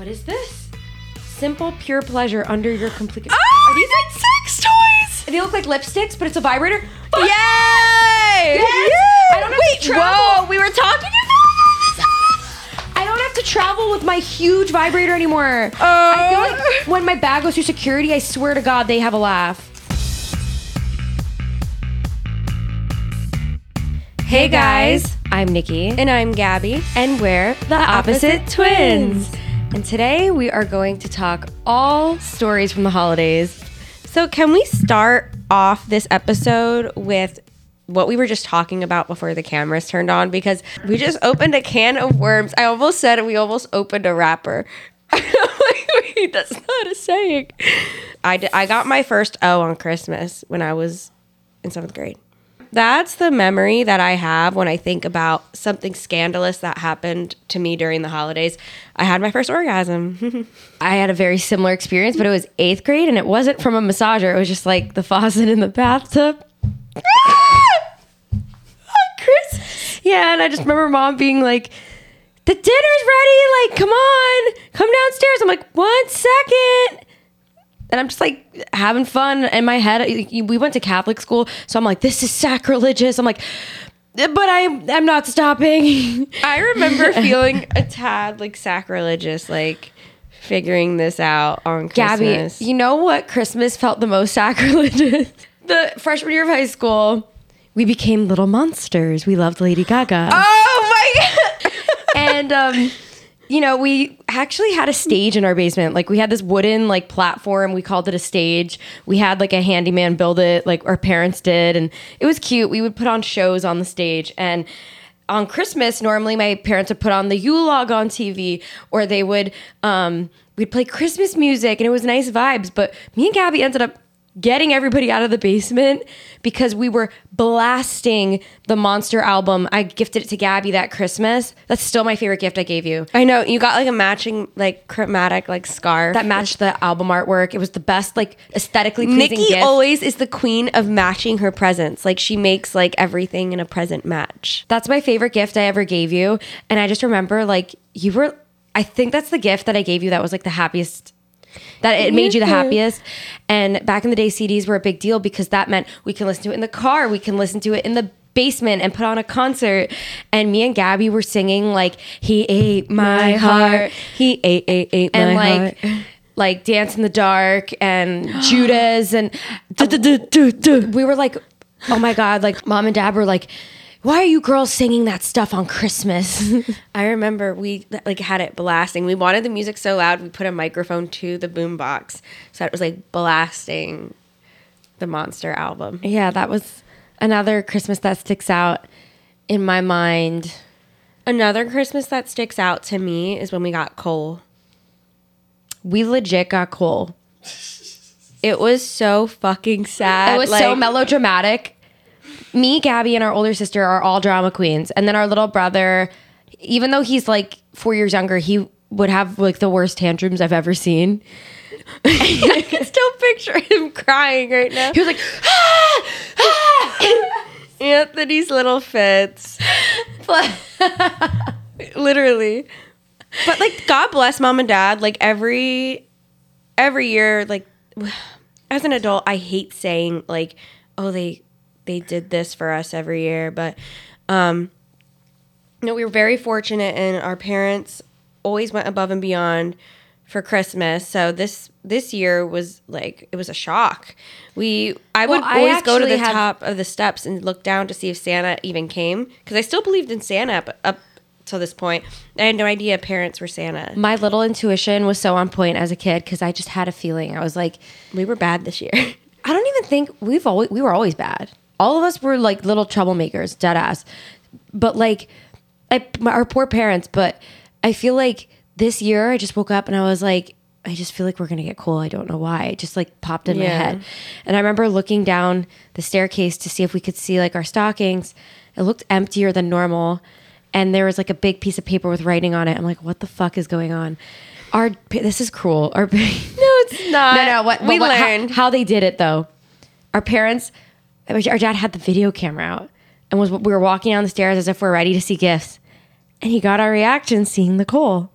What is this? Simple pure pleasure under your complete. Oh, Are these like sex toys? They look like lipsticks, but it's a vibrator. Yay! Yes! Yay! I don't have Wait, to travel. whoa, we were talking about this. I don't have to travel with my huge vibrator anymore. Uh, I feel like when my bag goes through security, I swear to God, they have a laugh. Hey guys, I'm Niki, and I'm Gabi. and we're the Opposite Twins. And today we are going to talk all stories from the holidays. So, can we start off this episode with what we were just talking about before the cameras turned on? Because we just opened a can of worms. I almost said we almost opened a wrapper. Wait, that's not a saying. I, I got my first O on Christmas when I was in seventh grade. That's the memory that I have when I think about something scandalous that happened to me during the holidays. I had my first orgasm. I had a very similar experience, but it was eighth grade and it wasn't from a massager. It was just like the faucet in the bathtub. Chris. Yeah, and I just remember mom being like, the dinner's ready. Like, come on, come downstairs. I'm like, one second. And I'm just like having fun in my head. We went to Catholic school, so I'm like, this is sacrilegious. I'm like, but I, I'm not stopping. I remember feeling a tad like sacrilegious, like figuring this out on Christmas. Gabi, you know what Christmas felt the most sacrilegious? the freshman year of high school, we became little monsters. We loved Lady Gaga. oh my god! and um you know, we actually had a stage in our basement. Like we had this wooden like platform. We called it a stage. We had like a handyman build it, like our parents did, and it was cute. We would put on shows on the stage and on Christmas, normally my parents would put on the Yule log on TV, or they would um, we'd play Christmas music, and it was nice vibes. But me and Gabi ended up getting everybody out of the basement because we were blasting the Monster album. I gifted it to Gabi that Christmas. That's still my favorite gift I gave you. I know you got like a matching like chromatic like scarf That matched the album artwork. It was the best, like aesthetically pleasing Niki gift. always is the queen of matching her presents. Like she makes like everything in a present match. That's my favorite gift I ever gave you. And I just remember like you were I think that's the gift that I gave you that was like the happiest that it made you the happiest. And back in the day CDs were a big deal because that meant we can listen to it in the car, we can listen to it in the basement and put on a concert. And me and Gabi were singing like he ate my heart He ate ate ate and my like heart. like dance in the dark and Judas and we were like, oh my god, like mom and dad were like, why are you girls singing that stuff on Christmas? I remember we like had it blasting. We wanted the music so loud we put a microphone to the boombox so it was like blasting the Monster album. yeah, that was another Christmas that sticks out in my mind. Another Christmas that sticks out to me is when we got coal. We legit got cool. It was so fucking sad. It was so melodramatic. Me, Gabi, and our older sister are all drama queens. And then our little brother, even though he's like four years younger, he would have like the worst tantrums I've ever seen. I can still picture him crying right now. He was like, Anthony's little fits. Literally. But like God bless mom and dad. Like every every year, like as an adult, I hate saying like, oh, they they did this for us every year. But um no, we were very fortunate and our parents always went above and beyond for Christmas. So this this year was like it was a shock. We I would Well, I always go to the have- top of the steps and look down to see if Santa even came because I still believed in Santa up, up till this point. I had no idea parents were Santa. my little intuition was so on point as a kid because I just had a feeling. I was like, We were bad this year. I don't even think we've always we were always bad. All of us were like little troublemakers, dead ass. But like, I, my, our poor parents. But I feel like this year I just woke up and I was like, I just feel like we're gonna get cool. I don't know why. It just like popped in my head. And I remember looking down the staircase to see if we could see like our stockings. It looked emptier than normal, and there was like a big piece of paper with writing on it. I'm like, what the fuck is going on? Our this is cruel. Our no, it's not. no, no. What we what- how- learned. how, they did it though. Our parents, our dad had the video camera out, and was we were walking down the stairs as if we're ready to see gifts, and he got our reaction seeing the coal.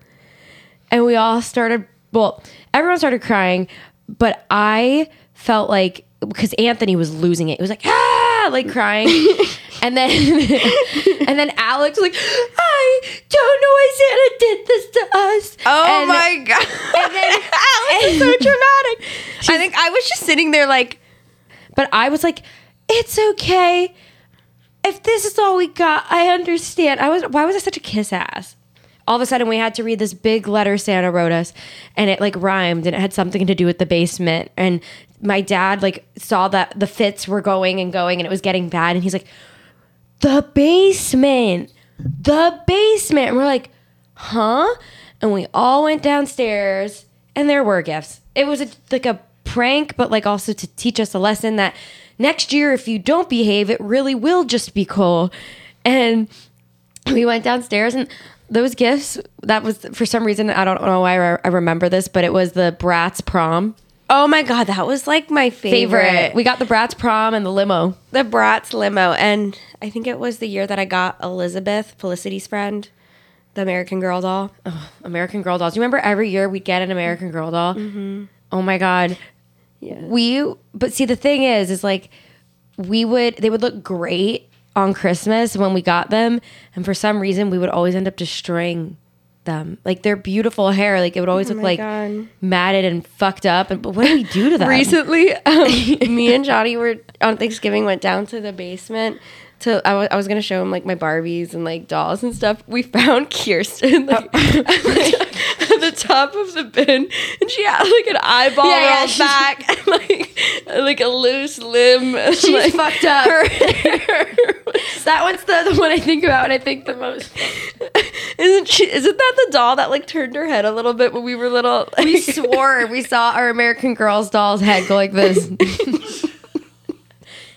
and we all started. Well, everyone started crying, but I felt like because Anthony was losing it. He was like ah, like crying, and then and then Alex was like I don't know why Santa did this to us. Oh And- my god! And then Alex is so dramatic. I think I was just sitting there like, But I was like, it's okay. If this is all we got, I understand. I was why was I such a kiss ass? All of a sudden we had to read this big letter Santa wrote us and it like rhymed and it had something to do with the basement. And my dad like saw that the fits were going and going and it was getting bad and he's like, The basement. The basement. And we're like, huh? And we all went downstairs and there were gifts. It was a, like a prank, but like also to teach us a lesson that next year, if you don't behave, it really will just be cool. And we went downstairs and those gifts, that was for some reason, I don't know why I I remember this, but it was the Bratz prom oh my god, that was like my favorite. favorite. We got the Bratz prom and the limo. the Bratz limo, and I think it was the year that I got Elizabeth, Felicity's friend, the American Girl doll. Oh, American Girl dolls. You remember every year we'd get an American Girl doll? Mm-hmm. Oh my God. Yeah. we but see the thing is is like we would they would look great on christmas when we got them and for some reason we would always end up destroying them like their beautiful hair like it would always look like God. matted and fucked up and but what do we do to them Recently, um, me and Johnny were on Thanksgiving. Went down to the basement. To I wa- I was gonna show him like my Barbies and like dolls and stuff. We found Kirsten like, oh. at the top of the bin, and she had like an eyeball Yeah, yeah, rolled back, and, like like a loose limb. and, she's like, fucked up her hair was- that one's the, the one i think about and i think the most Isn't she? Isn't that the doll that like turned her head a little bit when we were little? we swore we saw our american girls doll's head go like this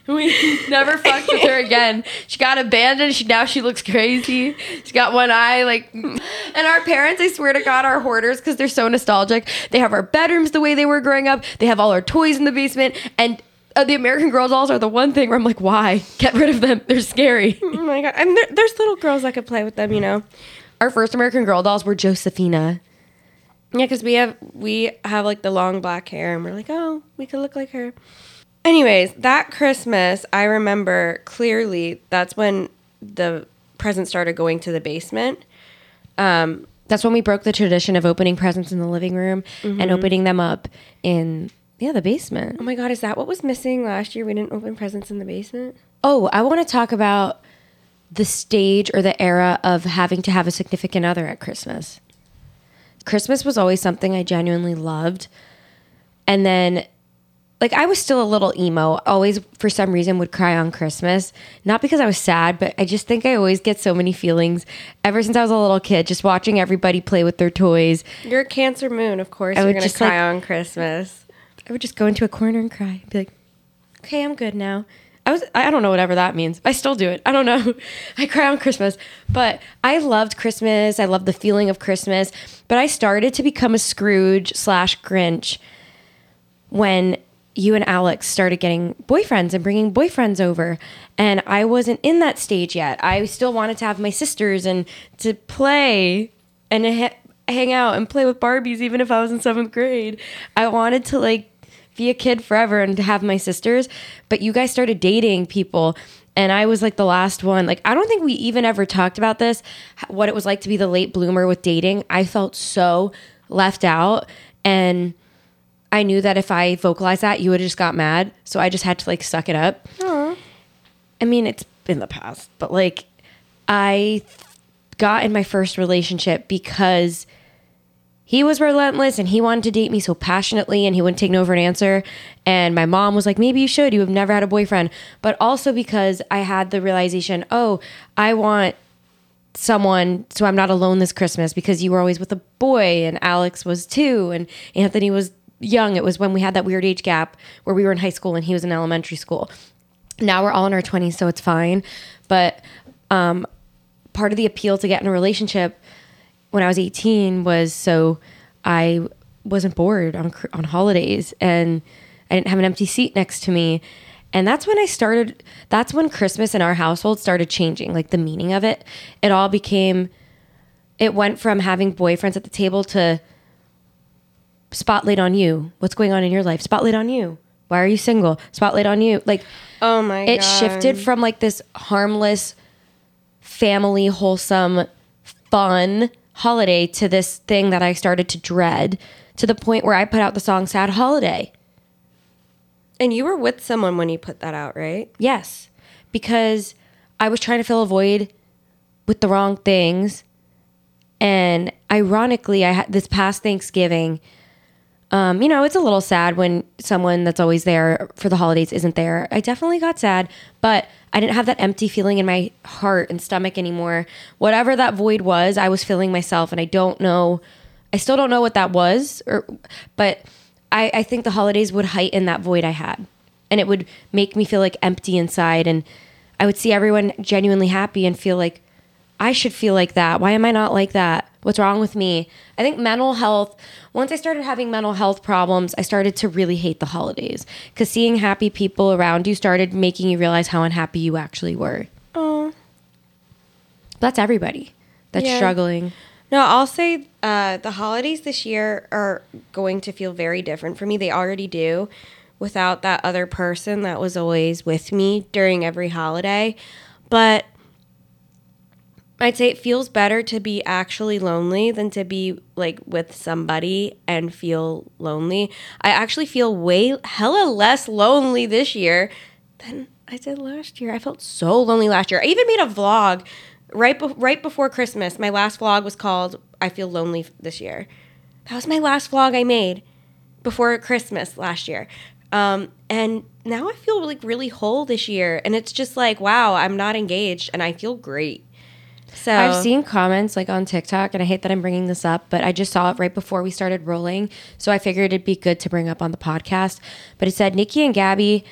we never fucked with her again. She got abandoned. She now she looks crazy. She's got one eye like and our parents, I swear to God, are hoarders because they're so nostalgic. They have our bedrooms the way they were growing up. They have all our toys in the basement and uh, the American Girl dolls are the one thing where I'm like, why? Get rid of them. They're scary. Oh my god! And there, there's little girls that could play with them, you know. Our first American Girl dolls were Josefina. Yeah, because we have we have like the long black hair, and we're like, oh, we could look like her. Anyways, that Christmas, I remember clearly. That's when the presents started going to the basement. Um, That's when we broke the tradition of opening presents in the living room and opening them up in yeah the basement. oh my god, is that what was missing last year? We didn't open presents in the basement. Oh, I want to talk about the stage or the era of having to have a significant other at Christmas. Christmas was always something I genuinely loved. And then, like, I was still a little emo, always for some reason would cry on Christmas. Not because I was sad, but I just think I always get so many feelings ever since I was a little kid, just watching everybody play with their toys. You're a Cancer Moon, of course. I you're would gonna just, cry like- on Christmas. I would just go into a corner and cry. Be like, okay, I'm good now. I was I don't know whatever that means. I still do it. I don't know. I cry on Christmas. But I loved Christmas. I loved the feeling of Christmas. But I started to become a Scrooge slash Grinch when you and Alex started getting boyfriends and bringing boyfriends over. And I wasn't in that stage yet. I still wanted to have my sisters and to play and ha- hang out and play with Barbies, even if I was in seventh grade. I wanted to like be a kid forever and to have my sisters. But you guys started dating people. And I was like the last one. Like, I don't think we even ever talked about this, what it was like to be the late bloomer with dating. I felt so left out. And I knew that if I vocalized that, you would have just got mad. So I just had to like suck it up. I mean, it's in the past, but like I got in my first relationship because he was relentless and he wanted to date me so passionately and he wouldn't take no for an answer. And my mom was like, maybe you should. You have never had a boyfriend. But also because I had the realization, oh, I want someone so I'm not alone this Christmas because you were always with a boy and Alex was too and Anthony was young. It was when we had that weird age gap where we were in high school and he was in elementary school. Now we're all in our 20s, so it's fine. But um, part of the appeal to get in a relationship when I was 18 was so I wasn't bored on on holidays and I didn't have an empty seat next to me. And that's when I started that's when Christmas in our household started changing, like the meaning of it. It all became it went from having boyfriends at the table to spotlight on you. What's going on in your life? Spotlight on you. Why are you single? Spotlight on you. Like Oh my it god. shifted from like this harmless, family, wholesome, fun holiday to this thing that I started to dread to the point where I put out the song Sad Holiday. And you were with someone when you put that out, right? Yes, because I was trying to fill a void with the wrong things. And ironically, I had this past Thanksgiving. Um, you know, it's a little sad when someone that's always there for the holidays isn't there. I definitely got sad, but I didn't have that empty feeling in my heart and stomach anymore. Whatever that void was, I was filling myself, and I don't know. I still don't know what that was, or but I, I think the holidays would heighten that void I had, and it would make me feel like empty inside, and I would see everyone genuinely happy and feel like I should feel like that. Why am I not like that? What's wrong with me? I think mental health, once I started having mental health problems, I started to really hate the holidays because seeing happy people around you started making you realize how unhappy you actually were. Oh. That's everybody that's Yeah. struggling. No, I'll say uh, the holidays this year are going to feel very different for me. They already do without that other person that was always with me during every holiday. But I'd say it feels better to be actually lonely than to be like with somebody and feel lonely. I actually feel way hella less lonely this year than I did last year. I felt so lonely last year. I even made a vlog right be- right before Christmas. My last vlog was called "I Feel Lonely This Year." That was my last vlog I made before Christmas last year. Um, and now I feel like really whole this year, and it's just like, wow, I'm not engaged, and I feel great. So I've seen comments like on TikTok, and I hate that I'm bringing this up, but I just saw it right before we started rolling. So I figured it'd be good to bring up on the podcast. But it said Niki and Gabi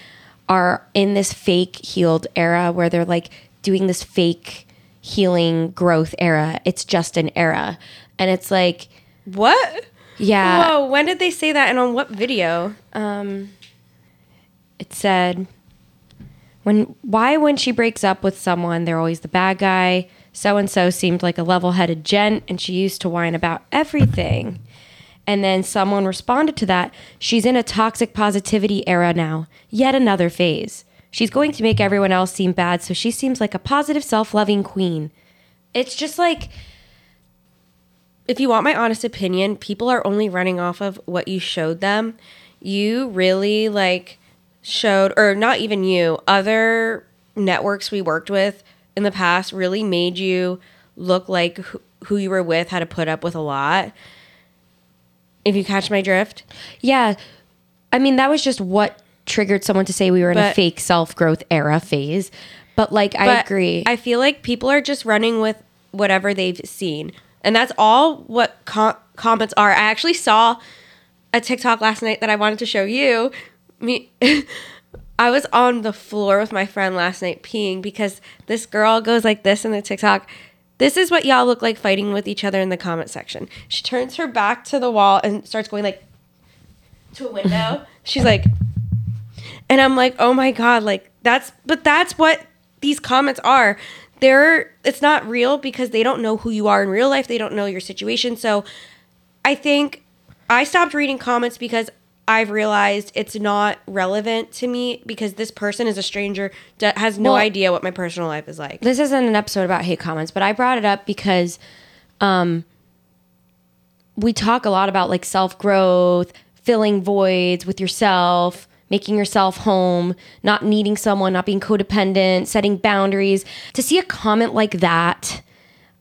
are in this fake healed era where they're like doing this fake healing growth era. It's just an era. And it's like, what? yeah. Whoa! When did they say that, and on what video? Um, it said when why when she breaks up with someone they're always the bad guy so and so seemed like a level-headed gent and she used to whine about everything. And then someone responded to that she's in a toxic positivity era now yet another phase. She's going to make everyone else seem bad so she seems like a positive self-loving queen. It's just like if you want my honest opinion, people are only running off of what you showed them. You really like showed, or not even you, other networks we worked with in the past really made you look like who, you were with had to put up with a lot. If you catch my drift, yeah i mean that was just what triggered someone to say we were in a fake self-growth era phase but like i But agree I feel like people are just running with whatever they've seen. And that's all what com- comments are. I actually saw a TikTok last night that I wanted to show you. Me I was on the floor with my friend last night peeing because this girl goes like this in the TikTok. This is what y'all look like fighting with each other in the comment section. She turns her back to the wall and starts going like to a window. She's like, and I'm like, oh my God, like that's, but that's what these comments are. They're, it's not real because they don't know who you are in real life. They don't know your situation. So I think I stopped reading comments because I've realized it's not relevant to me because this person is a stranger that has no Well- idea what my personal life is like. this isn't an episode about hate comments, but I brought it up because um, we talk a lot about like self growth, filling voids with yourself, making yourself home, not needing someone, not being codependent, setting boundaries. To see a comment like that,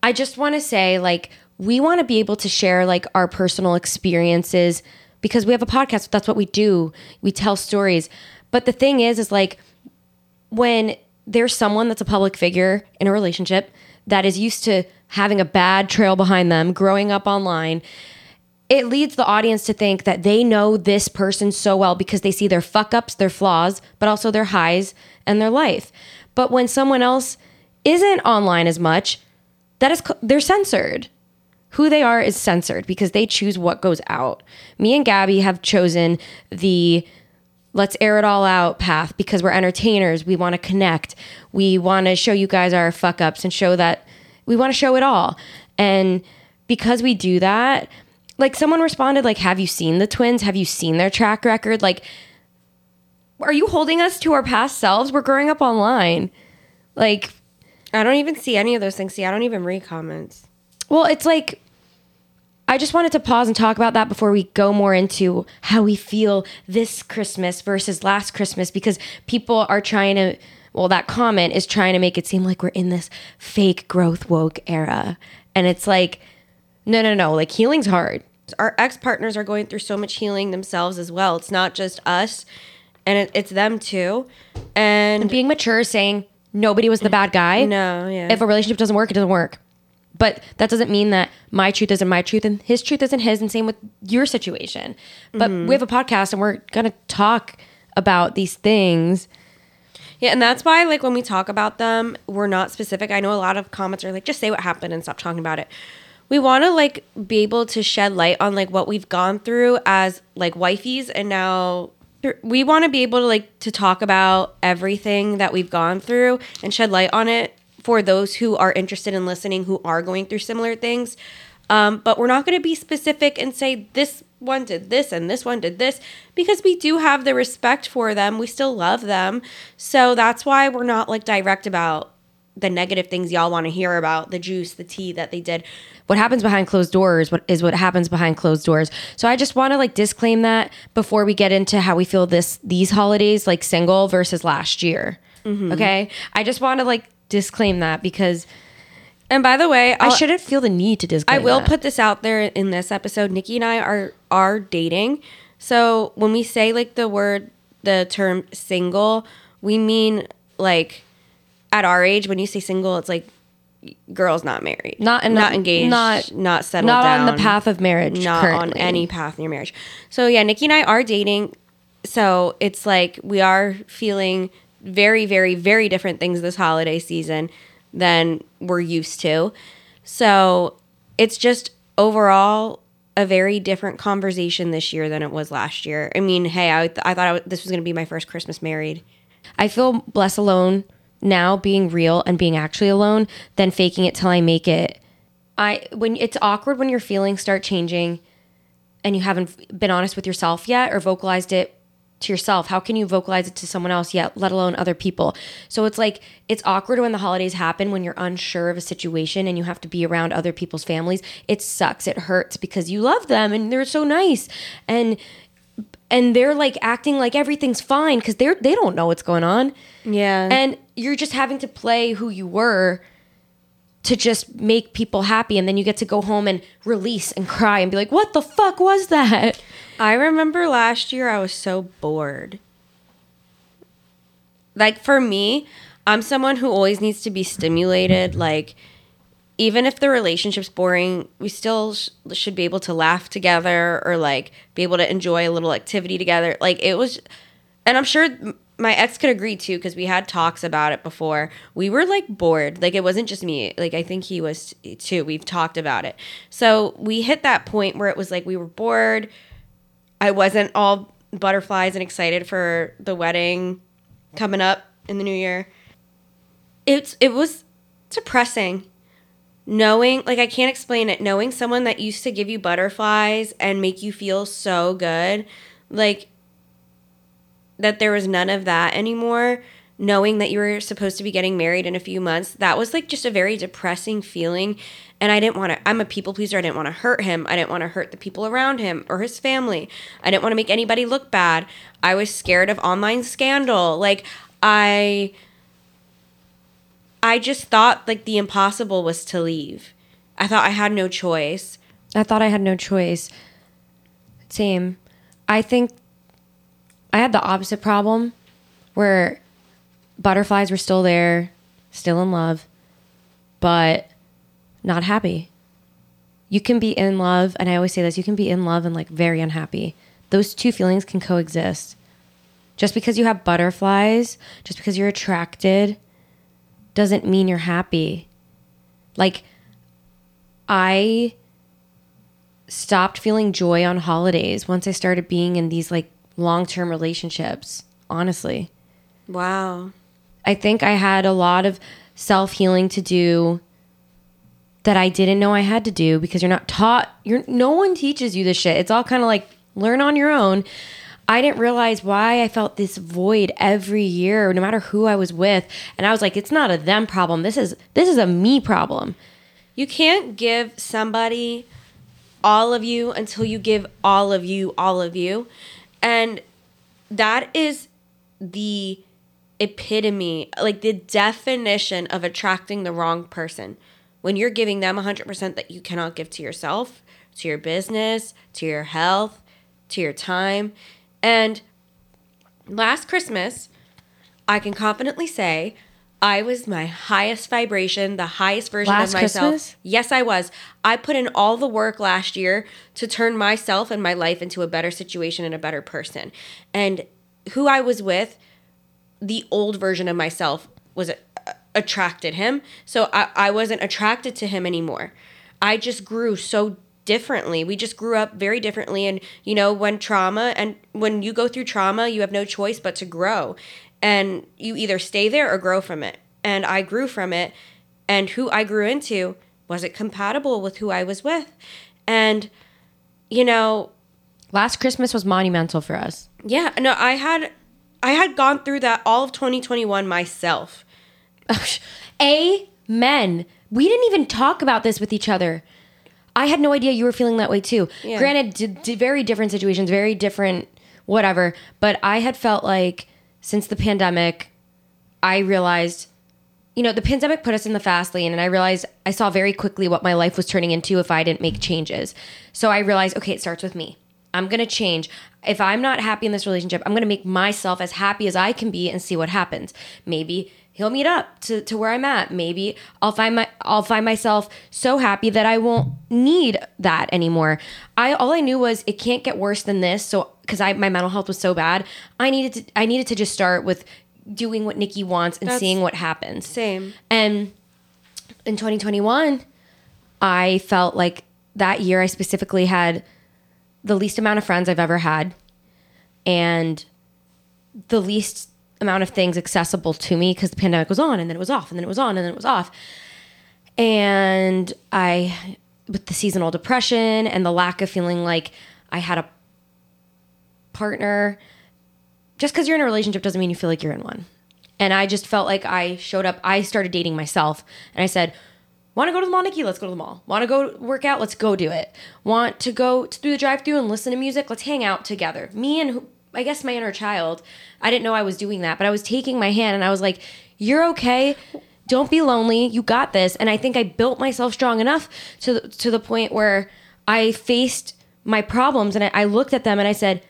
I just want to say like we want to be able to share like our personal experiences because we have a podcast. That's what we do. We tell stories. But the thing is, is like when there's someone that's a public figure in a relationship that is used to having a bad trail behind them, growing up online, it leads the audience to think that they know this person so well because they see their fuck ups, their flaws, but also their highs and their life. But when someone else isn't online as much, that is they're censored. Who they are is censored because they choose what goes out. Me and Gabby have chosen the let's air it all out path because we're entertainers. We want to connect. We want to show you guys our fuck ups and show that we want to show it all. And because we do that, like someone responded like have you seen the twins? Have you seen their track record? Like are you holding us to our past selves? We're growing up online. Like I don't even see any of those things. See, I don't even read comments. well, it's like I just wanted to pause and talk about that before we go more into how we feel this Christmas versus last Christmas because people are trying to, well, that comment is trying to make it seem like we're in this fake growth woke era. And it's like, no, no, no, like healing's hard. Our ex partners are going through so much healing themselves as well. It's not just us, and it, it's them too. And Being mature saying nobody was the bad guy. no, yeah. If a relationship doesn't work, it doesn't work. But that doesn't mean that my truth isn't my truth and his truth isn't his, and same with your situation. But we have a podcast and we're gonna talk about these things. Yeah, and that's why like when we talk about them, we're not specific. I know a lot of comments are like just say what happened and stop talking about it. We want to like be able to shed light on like what we've gone through as like wifeys and now we want to be able to like to talk about everything that we've gone through and shed light on it for those who are interested in listening who are going through similar things. Um, but we're not going to be specific and say this one did this and this one did this because we do have the respect for them. We still love them. So that's why we're not like direct about the negative things y'all want to hear about, the juice, the tea that they did. What happens behind closed doors what is what happens behind closed doors. So I just want to like disclaim that before we get into how we feel this these holidays like single versus last year. Okay? I just want to like disclaim that because And by the way, I I'll- shouldn't feel the need to disclaim I will that. put this out there in this episode. Niki and I are are dating. So when we say like the word the term single, we mean like at our age when you say single, it's like girls not married, Not not engaged, not- not not settled not down, on the path of marriage not currently. on any path in your marriage. So yeah, Niki and I are dating. So it's like we are feeling very, very, very different things this holiday season than we're used to. So it's just overall a very different conversation this year than it was last year. I mean, hey, I, I thought I w- this was going to be my first Christmas married. I feel less alone now being real and being actually alone than faking it till I make it. I when it's awkward when your feelings start changing and you haven't been honest with yourself yet or vocalized it to yourself. How can you vocalize it to someone else yet, let alone other people? So it's like it's awkward when the holidays happen when you're unsure of a situation and you have to be around other people's families. It sucks. It hurts because you love them and they're so nice. And and they're like acting like everything's fine because they're they don't know what's going on. Yeah. And you're just having to play who you were to just make people happy and then you get to go home and release and cry and be like, "What the fuck was that?" I remember last year I was so bored. Like for me, I'm someone who always needs to be stimulated. Like, even if the relationship's boring, we still sh- should be able to laugh together or like be able to enjoy a little activity together. Like, it was, and I'm sure my ex could agree too because we had talks about it before. We were like bored. Like, it wasn't just me. Like, I think he was too. We've talked about it. So we hit that point where it was like we were bored. I wasn't all butterflies and excited for the wedding coming up in the new year. It's it was depressing knowing like I can't explain it knowing someone that used to give you butterflies and make you feel so good like that there was none of that anymore knowing that you were supposed to be getting married in a few months that was like just a very depressing feeling and i didn't want to i'm a people pleaser. I didn't want to hurt him. I didn't want to hurt the people around him or his family. I didn't want to make anybody look bad. I was scared of online scandal. Like i i just thought like the impossible was to leave. I thought i had no choice. I thought I had no choice. Same. I think I had the opposite problem where butterflies were still there, still in love, but not happy. You can be in love, and I always say this you can be in love and like very unhappy. Those two feelings can coexist. Just because you have butterflies, just because you're attracted, doesn't mean you're happy. Like, I stopped feeling joy on holidays once I started being in these like long term relationships, honestly. wow I think I had a lot of self healing to do that I didn't know I had to do because you're not taught. You're no one teaches you this shit. It's all kind of like learn on your own. I didn't realize why I felt this void every year, no matter who I was with. And I was like, it's not a them problem. This is this is a me problem. You can't give somebody all of you until you give all of you all of you. And that is the epitome, like the definition of attracting the wrong person. When you're giving them 100% that you cannot give to yourself, to your business, to your health, to your time. And last Christmas, I can confidently say I was my highest vibration, the highest version Last of myself. Christmas? Yes, I was. I put in all the work last year to turn myself and my life into a better situation and a better person. And who I was with, the old version of myself was uh, attracted him. So I, I wasn't attracted to him anymore. I just grew so differently. We just grew up very differently. And, you know, when trauma and when you go through trauma, you have no choice but to grow. And you either stay there or grow from it. And I grew from it. And who I grew into wasn't compatible with who I was with. And, you know, Last Christmas was monumental for us. yeah, no, I had I had gone through that all of 2021 myself. Amen. We didn't even talk about this with each other. I had no idea you were feeling that way too. Yeah. Granted, d- d- very different situations, very different whatever. But I had felt like since the pandemic, I realized, you know, the pandemic put us in the fast lane, and I realized I saw very quickly what my life was turning into if I didn't make changes. So I realized, okay, it starts with me. I'm gonna change. If I'm not happy in this relationship, I'm gonna make myself as happy as I can be and see what happens. Maybe he'll meet up to, to where I'm at. Maybe I'll find my I'll find myself so happy that I won't need that anymore. I all I knew was it can't get worse than this. So because I my mental health was so bad, I needed to I needed to just start with doing what Niki wants and That's- seeing what happens. Same. And in 2021, I felt like that year I specifically had the least amount of friends I've ever had and the least amount of things accessible to me because the pandemic was on and then it was off and then it was on and then it was off. And I, with the seasonal depression and the lack of feeling like I had a partner, just because you're in a relationship doesn't mean you feel like you're in one. And I just felt like I showed up, I started dating myself and I said, Want to go to the mall, Niki? Let's go to the mall. Want to go work out? Let's go do it. Want to go to do the drive through and listen to music? Let's hang out together. Me and I guess my inner child. I didn't know I was doing that, but I was taking my hand and I was like, "You're okay. Don't be lonely. You got this." And I think I built myself strong enough to the, to the point where I faced my problems and I, I looked at them and I said,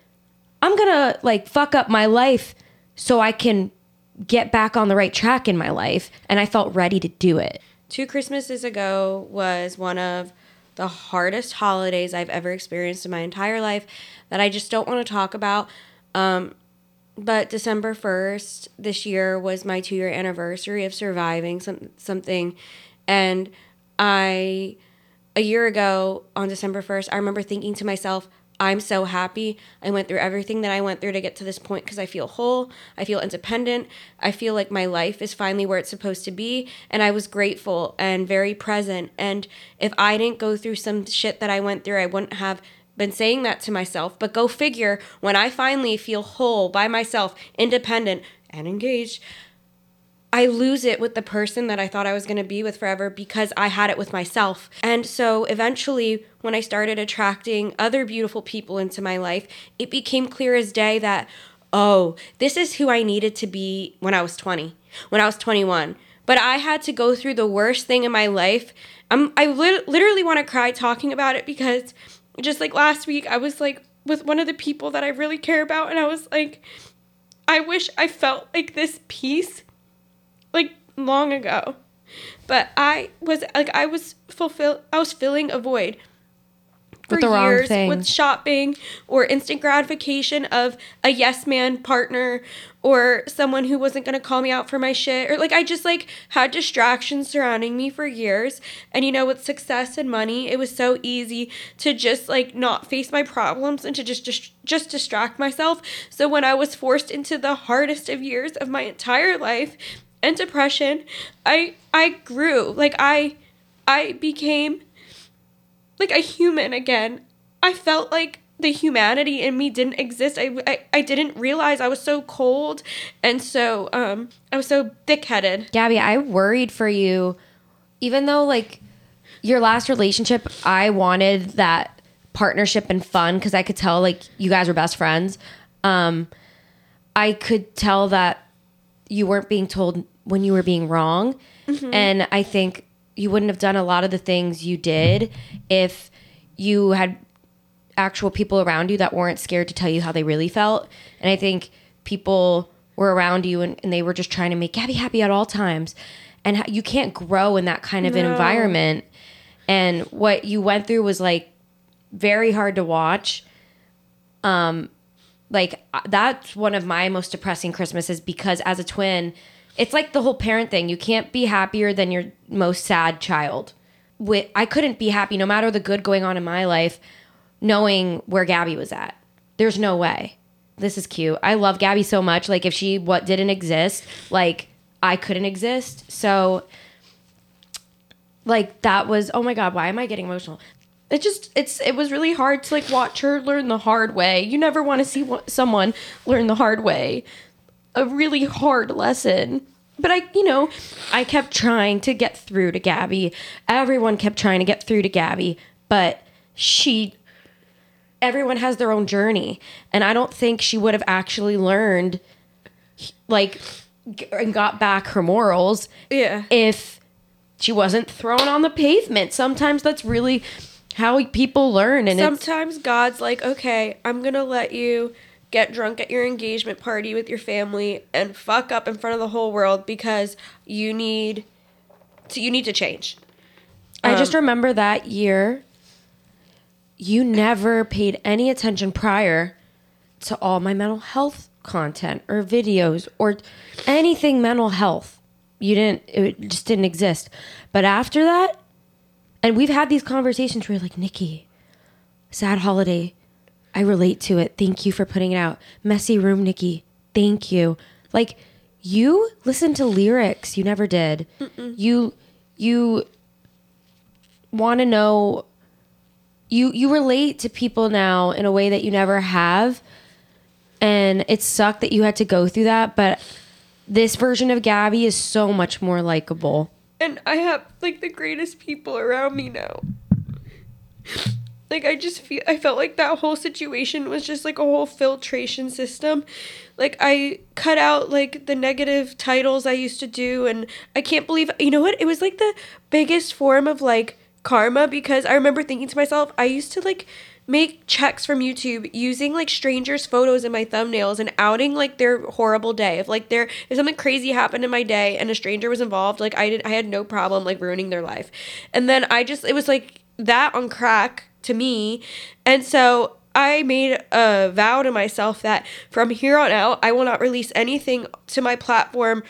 "I'm gonna like fuck up my life so I can get back on the right track in my life." And I felt ready to do it. Two Christmases ago was one of the hardest holidays I've ever experienced in my entire life that I just don't want to talk about. Um, but December 1st this year was my two year anniversary of surviving some, something. And I, a year ago on December 1st, I remember thinking to myself, I'm so happy. I went through everything that I went through to get to this point because I feel whole. I feel independent. I feel like my life is finally where it's supposed to be. And I was grateful and very present. And if I didn't go through some shit that I went through, I wouldn't have been saying that to myself. But go figure, when I finally feel whole by myself, independent, and engaged, I lose it with the person that I thought I was going to be with forever because I had it with myself. And so eventually, when I started attracting other beautiful people into my life, it became clear as day that, oh, this is who I needed to be when I was 20, when I was 21. But I had to go through the worst thing in my life. I'm, I lit- literally want to cry talking about it because just like last week, I was like with one of the people that I really care about, and I was like, I wish I felt like this peace like long ago. But I was like I was fulfill I was filling a void for With the wrong years with shopping or instant gratification of a yes man partner or someone who wasn't going to call me out for my shit. Or like I just like had distractions surrounding me for years. And you know with success and money it was so easy to just like not face my problems and to just just just distract myself. So when I was forced into the hardest of years of my entire life and depression i i grew. Like i I became like a human again. I felt like the humanity in me didn't exist. I, I, I didn't realize I was so cold and so um I was so thick-headed. Gabi, I worried for you, even though like your last relationship, I wanted that partnership and fun because I could tell like you guys were best friends. Um, I could tell that you weren't being told when you were being wrong, and I think you wouldn't have done a lot of the things you did if you had actual people around you that weren't scared to tell you how they really felt. And I think people were around you and, and they were just trying to make Gabi happy at all times. And you can't grow in that kind of an environment. And what you went through was like very hard to watch. Um, like uh, that's one of my most depressing Christmases because as a twin, it's like the whole parent thing. You can't be happier than your most sad child. With I couldn't be happy no matter the good going on in my life, knowing where Gabi was at. There's no way. This is cute. I love Gabi so much. Like if she what didn't exist, like I couldn't exist. So like that was oh my god, why am I getting emotional? It just it's it was really hard to like watch her learn the hard way. You never want to see someone learn the hard way. A really hard lesson. But I, you know, I kept trying to get through to Gabi. Everyone kept trying to get through to Gabi, but she everyone has their own journey and i don't think she would have actually learned like and got back her morals Yeah. if she wasn't thrown on the pavement sometimes that's really how people learn and it's Sometimes God's like, okay, I'm gonna let you get drunk at your engagement party with your family and fuck up in front of the whole world because you need to you need to change. i just um, remember that year you never paid any attention prior to all my mental health content or videos or anything mental health. You didn't it just didn't exist. But after that and we've had these conversations where you're like niki sad holiday i relate to it. Thank you for putting it out. Messy room niki. Thank you. Like you listen to lyrics. You never did. You you want to know you you relate to people now in a way that you never have. And it sucked that you had to go through that but this version of gabi is so much more likable. And I have like the greatest people around me now. Like I just feel I felt like that whole situation was just like a whole filtration system. Like I cut out like the negative titles I used to do and I can't believe you know what? It was like the biggest form of like karma because I remember thinking to myself, I used to like make checks from YouTube using like strangers' photos in my thumbnails and outing like their horrible day. If like there if something crazy happened in my day and a stranger was involved, like I did I had no problem like ruining their life. And then I just it was like that on crack to me. And so I made a vow to myself that from here on out I will not release anything to my platform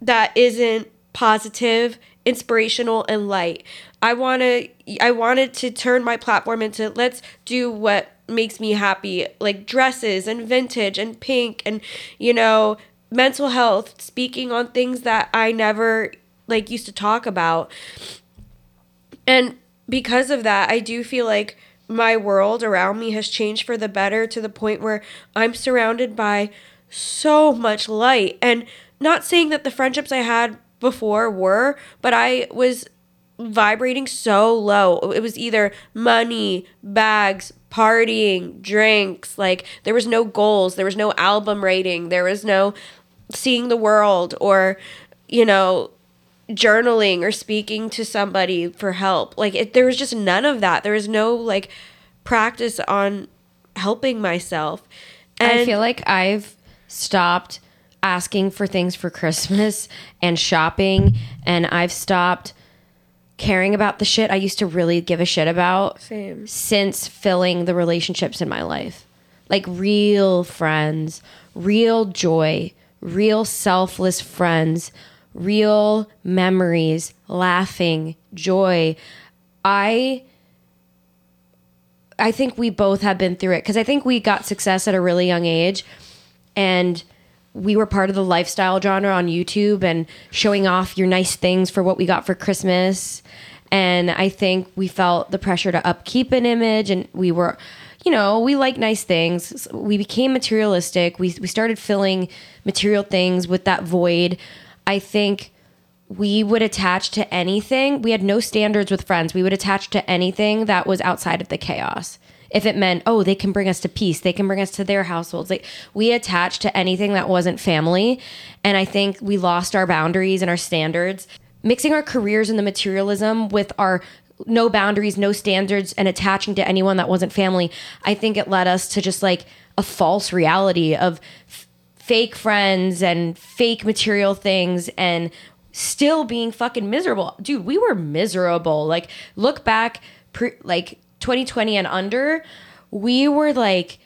that isn't positive, inspirational and light. I want to I wanted to turn my platform into let's do what makes me happy, like dresses and vintage and pink and you know, mental health, speaking on things that I never like used to talk about. And because of that, I do feel like my world around me has changed for the better to the point where I'm surrounded by so much light. And not saying that the friendships I had before were, but I was vibrating so low. It was either money, bags, partying, drinks. Like there was no goals, there was no album rating, there was no seeing the world or, you know, journaling or speaking to somebody for help. Like it, there was just none of that. There was no like practice on helping myself. And I feel like I've stopped asking for things for Christmas and shopping, and I've stopped caring about the shit I used to really give a shit about Same. since filling the relationships in my life. Like real friends, real joy, real selfless friends, real memories, laughing, joy. I I think we both have been through it because I think we got success at a really young age and we were part of the lifestyle genre on YouTube and showing off your nice things for what we got for Christmas. And I think we felt the pressure to upkeep an image and we were you know, we like nice things. We became materialistic. We we started filling material things with that void. I think we would attach to anything. We had no standards with friends. We would attach to anything that was outside of the chaos. If it meant, oh, they can bring us to peace, they can bring us to their households. Like we attached to anything that wasn't family. And I think we lost our boundaries and our standards. Mixing our careers and the materialism with our no boundaries, no standards, and attaching to anyone that wasn't family, I think it led us to just like a false reality of fake friends and fake material things and still being fucking miserable. Dude, we were miserable. Like, look back, pre- like 2020 and under, we were like,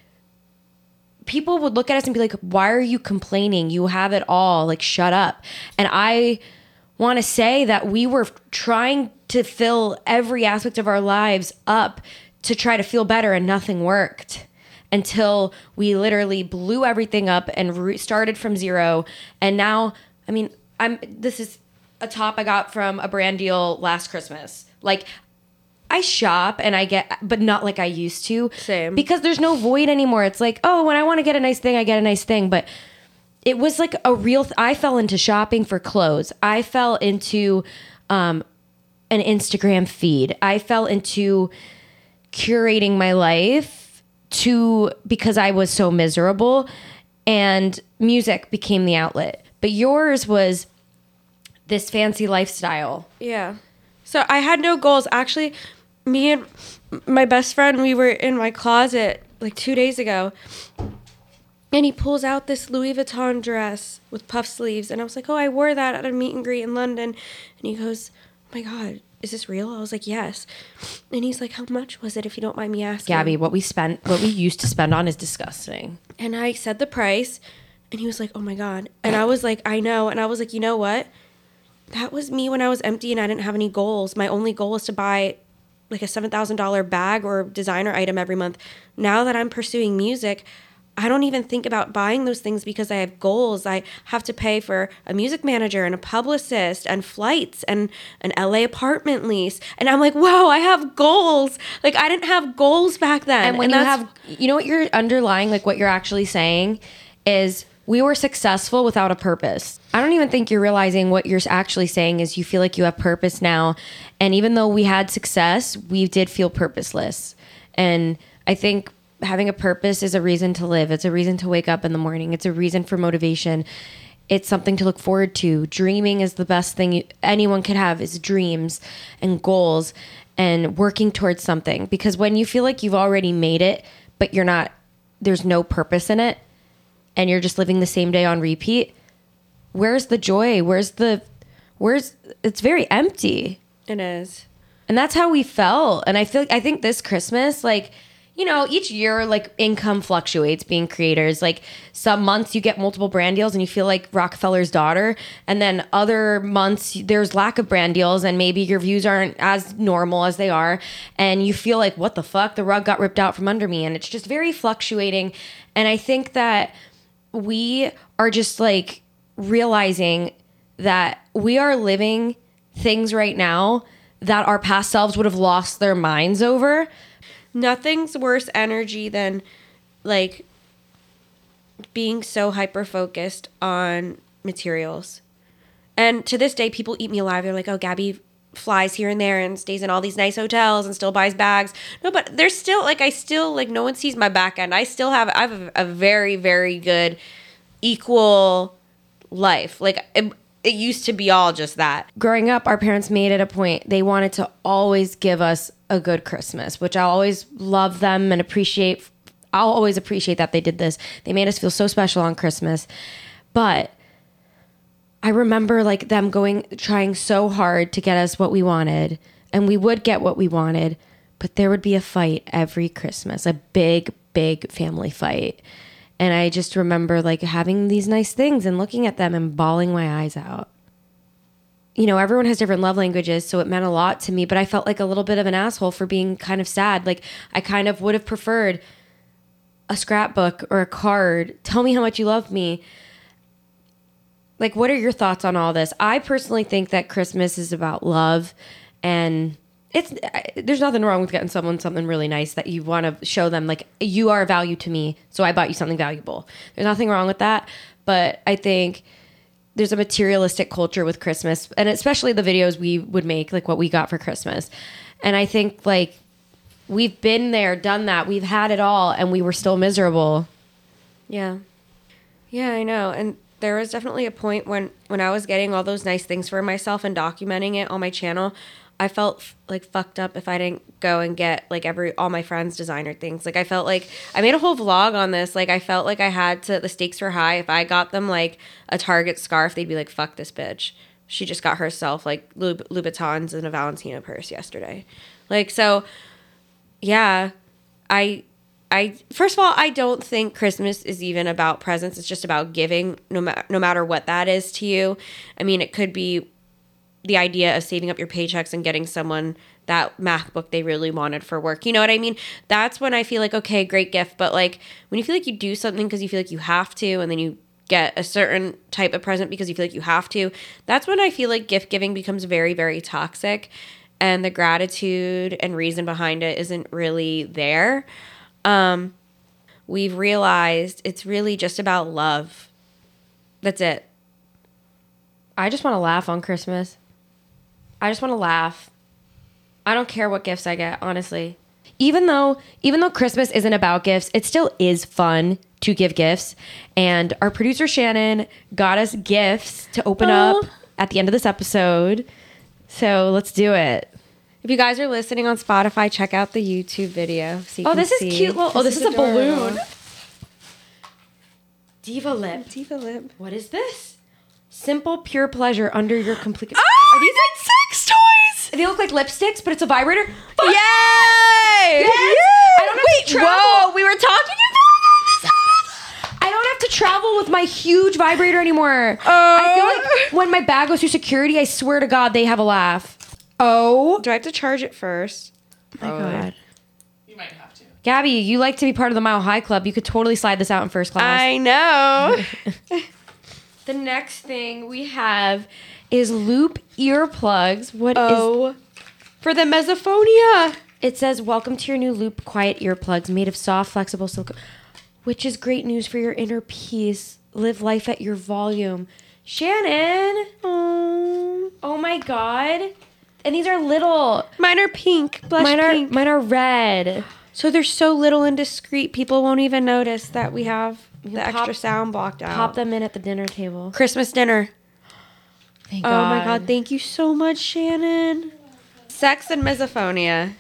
people would look at us and be like, why are you complaining? You have it all. Like, shut up. And I want to say that we were trying to fill every aspect of our lives up to try to feel better and nothing worked until we literally blew everything up and re- started from zero. And now i mean i'm this is a top i got from a brand deal last christmas. Like i shop and i get but not like i used to. Same. because there's no void anymore. It's like oh when i want to get a nice thing i get a nice thing. But it was like a real th- i fell into shopping for clothes. I fell into um an Instagram feed. I fell into curating my life to because I was so miserable and music became the outlet. But yours was this fancy lifestyle. Yeah. So I had no goals. Actually, me and my best friend, we were in my closet like two days ago. And he pulls out this Louis Vuitton dress with puff sleeves. And I was like, oh, I wore that at a meet and greet in London. And he goes, oh my God, is this real? I was like, yes. And he's like, how much was it, if you don't mind me asking? Gabi, what we spent, what we used to spend on is disgusting. And I said the price. And he was like, oh my God. And I was like, I know. And I was like, you know what? That was me when I was empty and I didn't have any goals. My only goal was to buy like a $7,000 bag or designer item every month. Now that I'm pursuing music, I don't even think about buying those things because I have goals. I have to pay for a music manager and a publicist and flights and an LA apartment lease. And I'm like, whoa, I have goals. Like I didn't have goals back then. And when you have, you know what you're underlying, like what you're actually saying is we were successful without a purpose. I don't even think you're realizing what you're actually saying is you feel like you have purpose now. And even though we had success, we did feel purposeless. And I think having a purpose is a reason to live. It's a reason to wake up in the morning. It's a reason for motivation. It's something to look forward to. Dreaming is the best thing you, anyone could have is dreams and goals and working towards something because when you feel like you've already made it but you're not there's no purpose in it and you're just living the same day on repeat, where's the joy? Where's the where's it's very empty. it is. And that's how we felt. And I feel I think this Christmas, like, you know, each year like income fluctuates being creators. Like some months you get multiple brand deals and you feel like Rockefeller's daughter. And then other months there's lack of brand deals and maybe your views aren't as normal as they are. And you feel like, what the fuck? The rug got ripped out from under me. And it's just very fluctuating. And I think that we are just like realizing that we are living things right now that our past selves would have lost their minds over. Nothing's worse energy than like being so hyper focused on materials. And to this day, people eat me alive. They're like, oh, Gabi flies here and there and stays in all these nice hotels and still buys bags. No, but there's still like, I still like, no one sees my back end. I still have, I have a, a very, very good equal life. Like, it, it used to be all just that. Growing up, our parents made it a point. They wanted to always give us a good Christmas, which I always love them and appreciate. I'll always appreciate that they did this. They made us feel so special on Christmas. But I remember like them going trying so hard to get us what we wanted, and we would get what we wanted, but there would be a fight every Christmas, a big, big family fight. And I just remember like having these nice things and looking at them and bawling my eyes out. You know, everyone has different love languages, so it meant a lot to me, but I felt like a little bit of an asshole for being kind of sad. Like I kind of would have preferred a scrapbook or a card. Tell me how much you love me. Like, what are your thoughts on all this? I personally think that Christmas is about love and it's there's nothing wrong with getting someone something really nice that you want to show them like you are a value to me, so I bought you something valuable. There's nothing wrong with that, but I think there's a materialistic culture with Christmas, and especially the videos we would make, like what we got for Christmas. And I think like we've been there, done that, we've had it all, and we were still miserable. Yeah. Yeah, I know. And there was definitely a point when when I was getting all those nice things for myself and documenting it on my channel, I felt like fucked up if I didn't go and get like every all my friends designer things. Like I felt like I made a whole vlog on this. Like I felt like I had to the stakes were high. If I got them like a Target scarf, they'd be like fuck this bitch. She just got herself like Louboutins and a Valentino purse yesterday. Like so yeah, I I first of all, I don't think Christmas is even about presents. It's just about giving, no matter no matter what that is to you. I mean, it could be the idea of saving up your paychecks and getting someone that MacBook they really wanted for work. You know what I mean? That's when I feel like okay, great gift. But like when you feel like you do something because you feel like you have to, and then you get a certain type of present because you feel like you have to, that's when I feel like gift giving becomes very very toxic, and the gratitude and reason behind it isn't really there um, we've realized it's really just about love. That's it. I just want to laugh on Christmas. I just want to laugh. I don't care what gifts I get, honestly. Even though even though Christmas isn't about gifts, it still is fun to give gifts. And our producer Shannon got us gifts to open up at the end of this episode. So let's do it. If you guys are listening on Spotify, check out the YouTube video. So you Oh, this is see. cute. Little, oh, this, is, a balloon. Diva lip. Diva lip. What is this? Simple pure pleasure under your complete. Oh, are these like toys? They look like lipsticks, but it's a vibrator. Fuck! Yay! Yes! I don't have Wait, to travel. whoa! We were talking about this. I don't have to travel with my huge vibrator anymore. Oh. I feel like uh. when my bag goes through security, I swear to God, they have a laugh. Oh Do I have to charge it first? Oh my oh. God. You might have to. Gabi, you like to be part of the Mile High Club. You could totally slide this out in first class. I know. the next thing we have is loop earplugs. What is? oh, for the misophonia. It says, "Welcome to your new Loop Quiet earplugs, made of soft, flexible silicone." Which is great news for your inner peace. Live life at your volume. Shannon. Oh, Oh my god. And these are little. mine are pink. Blush Mine are pink. mine are red. So they're so little and discreet, people won't even notice that we have the can extra sound blocked out. Pop them in at the dinner table. Christmas dinner. Thank Oh my god, thank you so much, Shannon. Sex and misophonia.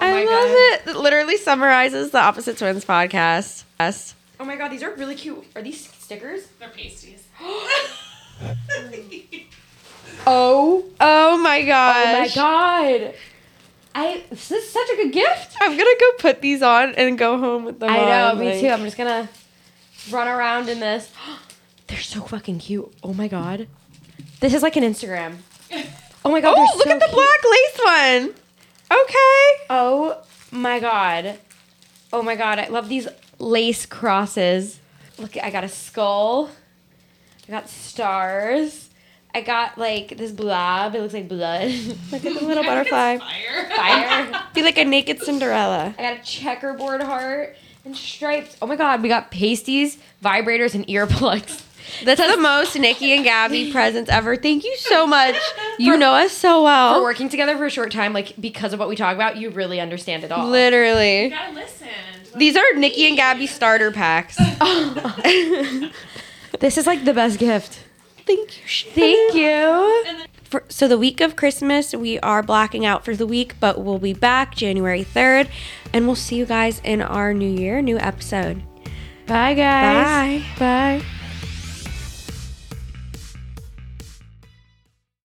Oh I love God. it. It literally summarizes the Opposite Twins podcast. Yes. Oh my god, these are really cute. Are these stickers? They're pasties. Oh. Oh my god. Oh my god. I this is such a good gift. I'm gonna go put these on and go home with them I know, on, me like- too. I'm just gonna run around in this. They're so fucking cute. Oh my god. This is like an Instagram. Oh my god. Oh, look so at the cute. black lace one. Okay. Oh my god. Oh my god. I love these lace crosses. Look, I got a skull. I got stars. I got like this blob. It looks like blood. Look at the little butterfly. Fire. Fire. Be like a naked Cinderella. I got a checkerboard heart and stripes. Oh my god, we got pasties, vibrators, and earplugs. That's the most Niki and Gabi presents ever. Thank you so much. You know us so well. For well. working together for a short time, like because of what we talk about, you really understand it all. You Literally. gotta listen. These are Niki and Gabi starter packs. This is like the best gift. Thank you, Shannon. Thank you. For, so the week of Christmas, we are blacking out for the week, but we'll be back January 3rd, and we'll see you guys in our new year, new episode. Bye, guys. Bye. Bye.